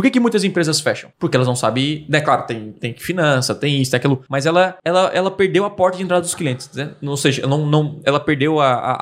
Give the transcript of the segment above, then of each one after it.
Por que, que muitas empresas fecham? Porque elas não sabem, né? Claro, tem, tem finança, tem isso, tem aquilo, mas ela, ela, ela perdeu a porta de entrada dos clientes, né? Ou seja, não, não, ela perdeu a, a,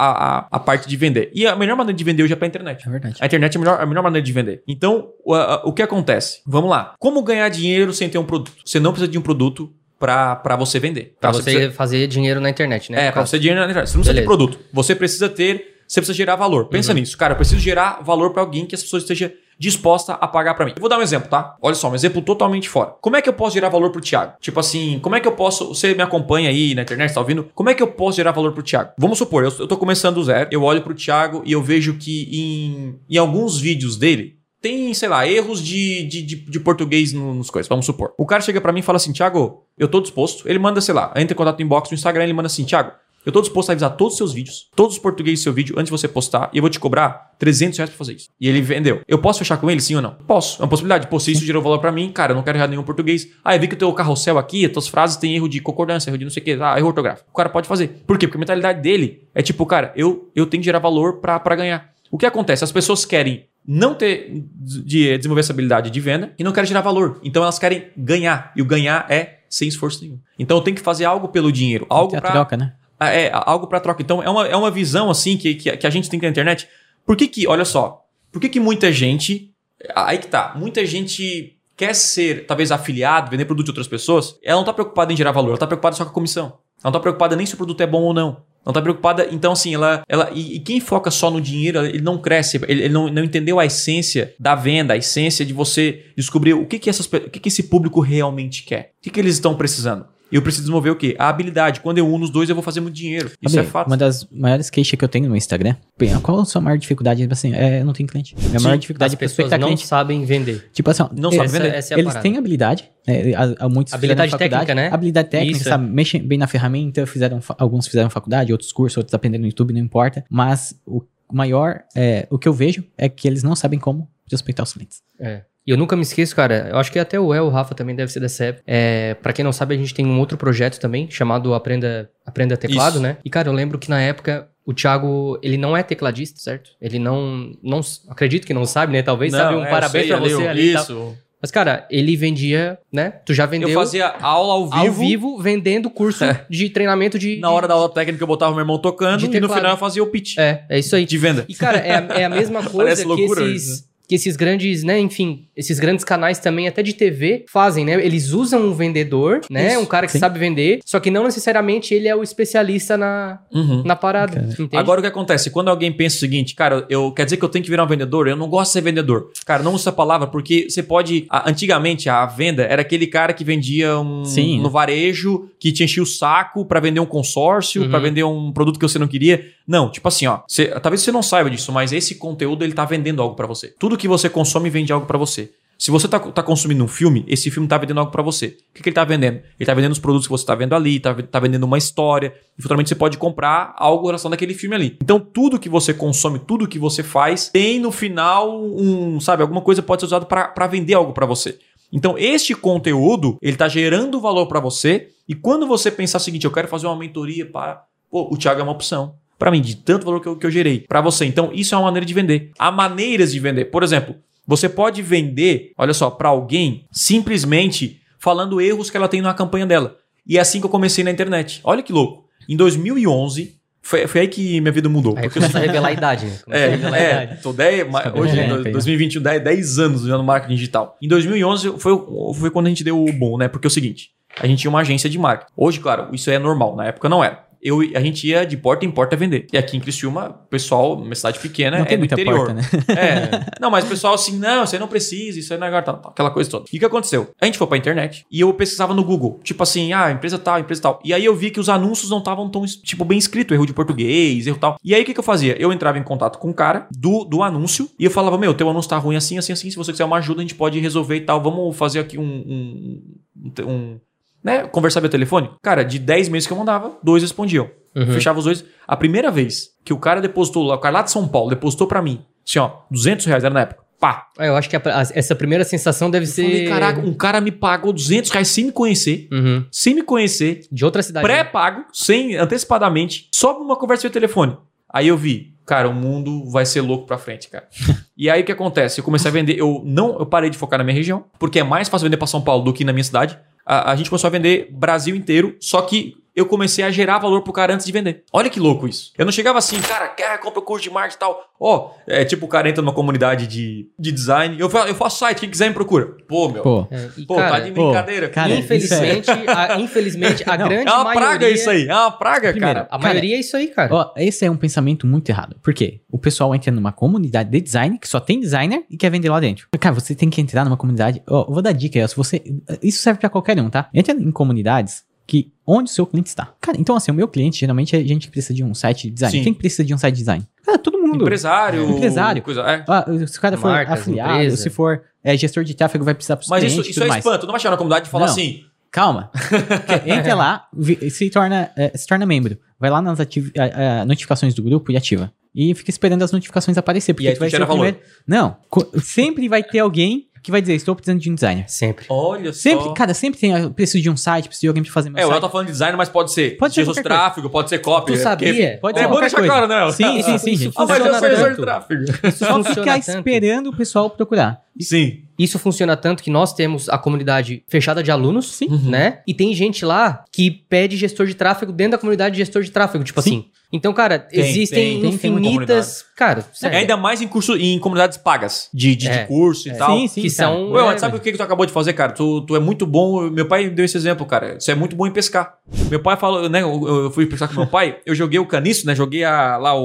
a, a parte de vender. E a melhor maneira de vender hoje é pra internet. É verdade. A internet é a melhor, a melhor maneira de vender. Então, o, a- o que acontece? Vamos lá. Como ganhar dinheiro sem ter um produto? Você não precisa de um produto pra você vender. Pra Tá? você, precisa- fazer dinheiro na internet, né? é, caso. você dinheiro na internet. Você não precisa de Beleza. produto. Você precisa ter. Você precisa gerar valor. Pensa Uhum. nisso. Cara, eu preciso gerar valor pra alguém que as pessoas estejam dispostas a pagar pra mim. Eu vou dar um exemplo, tá? Olha só, um exemplo totalmente fora. Como é que eu posso gerar valor pro Thiago? Tipo assim, como é que eu posso. Você me acompanha aí na internet, tá ouvindo? Como é que eu posso gerar valor pro Thiago? Vamos supor, eu, eu tô começando do zero, eu olho pro Thiago e eu vejo que em, em alguns vídeos dele. Tem, sei lá, erros de, de, de, de português no- nos coisas, vamos supor. O cara chega pra mim e fala assim, Thiago, eu tô disposto. Ele manda, sei lá, entra em contato no inbox no Instagram, ele manda assim, Thiago, eu tô disposto a revisar todos os seus vídeos, todos os portugueses do seu vídeo, antes de você postar, e eu vou te cobrar 300 reais pra fazer isso. E ele vendeu. Eu posso fechar com ele, sim ou não? Posso. É uma possibilidade. Pô, se isso gerou valor pra mim, cara, eu não quero errar nenhum português. Ah, eu vi que o teu carrossel aqui, as tuas frases têm erro de concordância, erro de não sei o que, ah, erro ortográfico. O cara pode fazer. Por quê? Porque a mentalidade dele é tipo, cara, eu, eu tenho que gerar valor pra, pra ganhar. O que acontece? As pessoas querem não ter de desenvolver essa habilidade de venda e não querem gerar valor. Então elas querem ganhar. E o ganhar é sem esforço nenhum. Então eu tenho que fazer algo pelo dinheiro. Algo Tem a pra, troca, né? Ah, É, algo para troca. Então, é uma, é uma visão, assim, que, que, que a gente tem na internet. Por que que, olha só, por que que muita gente, aí que tá, muita gente quer ser, talvez, afiliado, vender produto de outras pessoas, ela não tá preocupada em gerar valor, ela tá preocupada só com a comissão. Ela não tá preocupada nem se o produto é bom ou não. Não tá preocupada, então assim, ela. ela e, e quem foca só no dinheiro, ele não cresce, ele, ele não, não entendeu a essência da venda, a essência de você descobrir o que, que, essas, o que, que esse público realmente quer. O que, que eles estão precisando. E eu preciso desenvolver o quê? A habilidade. Quando eu uno os dois, eu vou fazer muito dinheiro. Isso é fato. Uma das maiores queixas que eu tenho no Instagram, bem, qual a sua maior dificuldade? Tipo Assim, é, eu não tenho cliente. Minha Sim, maior As dificuldade é pessoas prospectar não cliente. sabem vender. Tipo assim, Não eles, sabe vender. Essa é a eles parada. têm habilidade, né, há- há muitos Habilidade técnica, né? Habilidade técnica, Isso, sabe? Mexem bem na ferramenta, fizeram, alguns fizeram faculdade, outros cursos, outros aprendendo no YouTube, não importa. Mas o maior, é, o que eu vejo é que eles não sabem como prospectar os clientes. É. E eu nunca me esqueço, cara. Eu acho que até o El, o Rafa também deve ser dessa época. É, pra quem não sabe, a gente tem um outro projeto também, chamado Aprenda, Aprenda Teclado, Isso. né? E, cara, eu lembro que na época o Thiago, ele não é tecladista, certo? Ele não. não acredito que não sabe, né? Talvez sabe um é, parabéns sei, pra você ali. Isso. Mas, cara, ele vendia, né? Tu já vendeu Eu fazia aula ao vivo. ao vivo vendendo curso É. de treinamento de. Na hora da aula técnica, eu botava meu irmão tocando e no final eu fazia o pitch É, é isso aí. de venda. E, cara, é, a- é a mesma coisa que esses, que esses grandes, né, enfim, esses grandes canais também, até de TV, fazem, né? Eles usam um vendedor, né? Isso, um cara que sim. sabe vender, só que não necessariamente ele é o especialista na, Uhum. na parada. Agora o que acontece? Quando alguém pensa o seguinte, cara, eu quer dizer que eu tenho que virar um vendedor? Eu não gosto de ser vendedor. Cara, não usa essa palavra porque você pode. a- antigamente a venda era aquele cara que vendia um Sim. no varejo, que te enchia o saco pra vender um consórcio, Uhum. pra vender um produto que você não queria. Não, tipo assim, ó. talvez você não saiba disso, mas esse conteúdo ele tá vendendo algo pra você. Tudo que você consome vende algo pra você. Se você tá, tá consumindo um filme, esse filme tá vendendo algo pra você. O que, que ele tá vendendo? Ele tá vendendo os produtos que você tá vendo ali, tá, ve- tá vendendo uma história. E futuramente você pode comprar algo em relação daquele filme ali. Então, tudo que você consome, tudo que você faz, tem no final um, sabe, alguma coisa pode ser usado pra pra vender algo pra você. Então, este conteúdo, ele tá gerando valor pra você. E quando você pensar o seguinte, eu quero fazer uma mentoria para. Pô, o Thiago é uma opção. Pra mim, de tanto valor que eu, que eu gerei. Pra você. Então, isso é uma maneira de vender. Há maneiras de vender. Por exemplo, você pode vender, olha só, pra alguém simplesmente falando erros que ela tem na campanha dela. E é assim que eu comecei na internet. Olha que louco. Em 2011, foi, foi aí que minha vida mudou. Aí começa a revelar a idade, né? Começa a é, a é, idade. tô 10, ma- Fica hoje, ó. 2021, 10, 10 anos já no marketing digital. Em 2011 foi, foi quando a gente deu o boom, né? Porque é o seguinte, a gente tinha uma agência de marketing. Hoje, claro, isso é normal, na época não era. Eu, a gente ia de porta em porta vender. E aqui em Criciúma, o pessoal, uma cidade pequena, não é do interior. porta, né? É. Não, mas o pessoal assim, não, você não precisa, isso aí não é tal, aquela coisa toda. E o que aconteceu? A gente foi pra internet e eu pesquisava no Google, tipo assim, ah, empresa tal, empresa tal. E aí eu vi que os anúncios não estavam tão, tipo, bem escrito, erro de português, erro tal. E aí o que, que eu fazia? Eu entrava em contato com o cara do, do anúncio e eu falava, meu, teu anúncio tá ruim assim, assim, assim, se você quiser uma ajuda, a gente pode resolver e tal. Vamos fazer aqui um, um, um né, conversar via telefone. Cara, de 10 meses que eu mandava, dois respondiam. Uhum. Fechava os dois. A primeira vez que o cara depositou o cara lá de São Paulo depositou pra mim, assim, ó, 200 reais era na época. Pá. Ah, Eu acho que a- a- essa primeira sensação deve Eu ser. falei, caraca, um cara me pagou 200 reais sem me conhecer, Uhum. sem me conhecer, De outra cidade. né? pré-pago, sem, antecipadamente, só por uma conversa via telefone. Aí eu vi, cara, o mundo vai ser louco pra frente, cara. e aí o que acontece? Eu comecei a vender, eu não, eu parei de focar na minha região, porque é mais fácil vender pra São Paulo do que na minha cidade. A, a gente começou a vender Brasil inteiro, só que eu comecei a gerar valor pro cara antes de vender. Olha que louco isso. Eu não chegava assim, cara, quer compra curso de marketing e tal. Ó, é tipo o cara entra numa comunidade de, de design. Eu, eu faço site, quem quiser me procura. Pô, meu. Pô, Pô, É, e, tá cara, de pô, brincadeira. cara, infelizmente, a, infelizmente, a Não, grande é uma maioria... praga isso aí. É uma praga, Primeiro, cara. A maioria é isso aí, cara. Ó, esse é um pensamento muito errado. Por quê? O pessoal entra numa comunidade de design, que só tem designer, e quer vender lá dentro. Cara, você tem que entrar numa comunidade. Ó, eu vou dar dica aí, ó, se você. Isso serve pra qualquer um, tá? Entra em comunidades que onde o seu cliente está. Cara, então assim, o meu cliente geralmente é gente que precisa de um site de design. Sim. Quem precisa de um site de design? Cara, todo mundo. Empresário. Empresário. Coisa, é. Ah, se o cara for Marcas, afiliado, empresa. se for é, gestor de tráfego, vai precisar pros Mas isso, clientes isso tudo é mais. espanto. Não vai chegar na comunidade e falar Não. assim. Calma. Entra lá, se torna, é, se torna membro. Vai lá nas a- a- notificações do grupo e ativa. E fica esperando as notificações aparecer. Porque E aí tu vai ser o valor. primeiro. Não. Sempre vai ter alguém que vai dizer, estou precisando de um designer. Sempre. Olha Sempre, só. cara, sempre tem. Eu preciso de um site, preciso de alguém pra fazer meu É, o El site. tá falando de design, mas pode ser. Pode ser de qualquer coisa. tráfego, pode ser copy. Tu é, sabia? porque- Pode É ser bom deixar claro, né? Sim, sim, sim, gente. Ah, mas eu sou de tráfego. Só ficar esperando o pessoal procurar. Sim. Isso funciona tanto que nós temos a comunidade fechada de alunos, Sim. né? E tem gente lá que pede gestor de tráfego dentro da comunidade de gestor de tráfego, tipo Sim. assim. Então, cara, Tem, existem tem, tem, tem infinitas. cara, É, sério. ainda mais em curso, em comunidades pagas, de, de, de É. curso e É. tal. Sim, sim. que cara. são. Ué, é, sabe o que, que tu acabou de fazer, cara? Tu, tu é muito bom. Meu pai deu esse exemplo, cara. Você é muito bom em pescar. Meu pai falou, né? Eu, eu fui pescar com meu pai, eu joguei o caniço, né? Joguei a, lá o,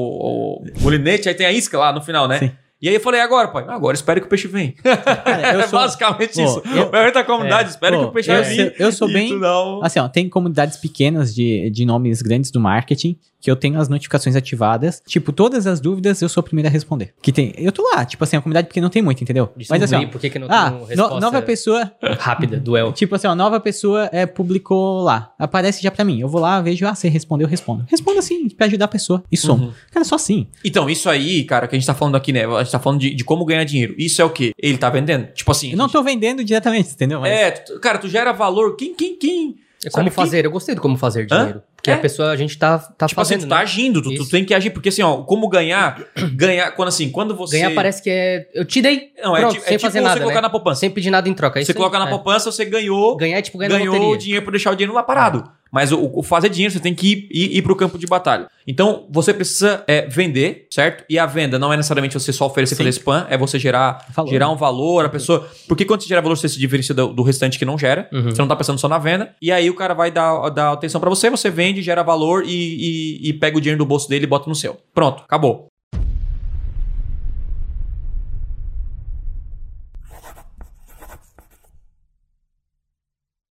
o molinete, aí tem a isca lá no final, né? Sim. E aí eu falei, agora, pai? Agora espere que o peixe venha. Cara, eu é sou- basicamente Pô, isso. eu- Eu entro na comunidade, espere Pô, que o peixe eu vir. sou- eu sou bem- não- Assim, ó, tem comunidades pequenas de, de nomes grandes do marketing que eu tenho as notificações ativadas. Tipo, todas as dúvidas eu sou o primeiro a responder. Que tem. Eu tô lá, tipo assim, a comunidade pequena não tem muito, entendeu? Mas assim, ó, por que, que não ah, tem no- resposta nova pessoa, rápida do El? tipo assim, ó, nova pessoa é, publicou lá. Aparece já pra mim. Eu vou lá, vejo, ah, você respondeu, eu respondo. Responda assim, pra ajudar a pessoa. E som. Uhum. Cara, só assim. Então, isso aí, cara, que a gente tá falando aqui, né? A gente tá falando de, de como ganhar dinheiro. Isso é o quê? Ele tá vendendo. Tipo assim. Eu não tô vendendo diretamente, entendeu? Mas- É, tu- cara, tu gera valor. Quem, quem, quem? É como Sabe fazer. Eu gostei do como fazer Hã? dinheiro. Porque É. a pessoa, a gente tá, tá tipo assim, fazendo. tu tá né? agindo, tu, tu tem que agir, porque assim, ó, como ganhar, ganhar, quando assim, quando você... Ganhar parece que é. Eu te dei. Não, é, pronto, tipo, é sem tipo fazer você nada. colocar né? na poupança. Sem pedir nada em troca. é você coloca aí? na É. poupança, você ganhou, Ganhar é tipo ganhar ganhou o dinheiro pra deixar o dinheiro lá parado. Mas o, o fazer dinheiro, você tem que ir, ir, ir pro campo de batalha. Então, você precisa é, vender, certo? E a venda não é necessariamente você só oferecer Sim. fazer spam, é você gerar, Valor. gerar um valor, a pessoa... Porque quando você gera valor, você se diferencia do, do restante que não gera. Uhum. Você não tá pensando só na venda. E aí o cara vai dar, dar atenção pra você, você vende, gera valor e, e, e pega o dinheiro do bolso dele e bota no seu. Pronto, acabou.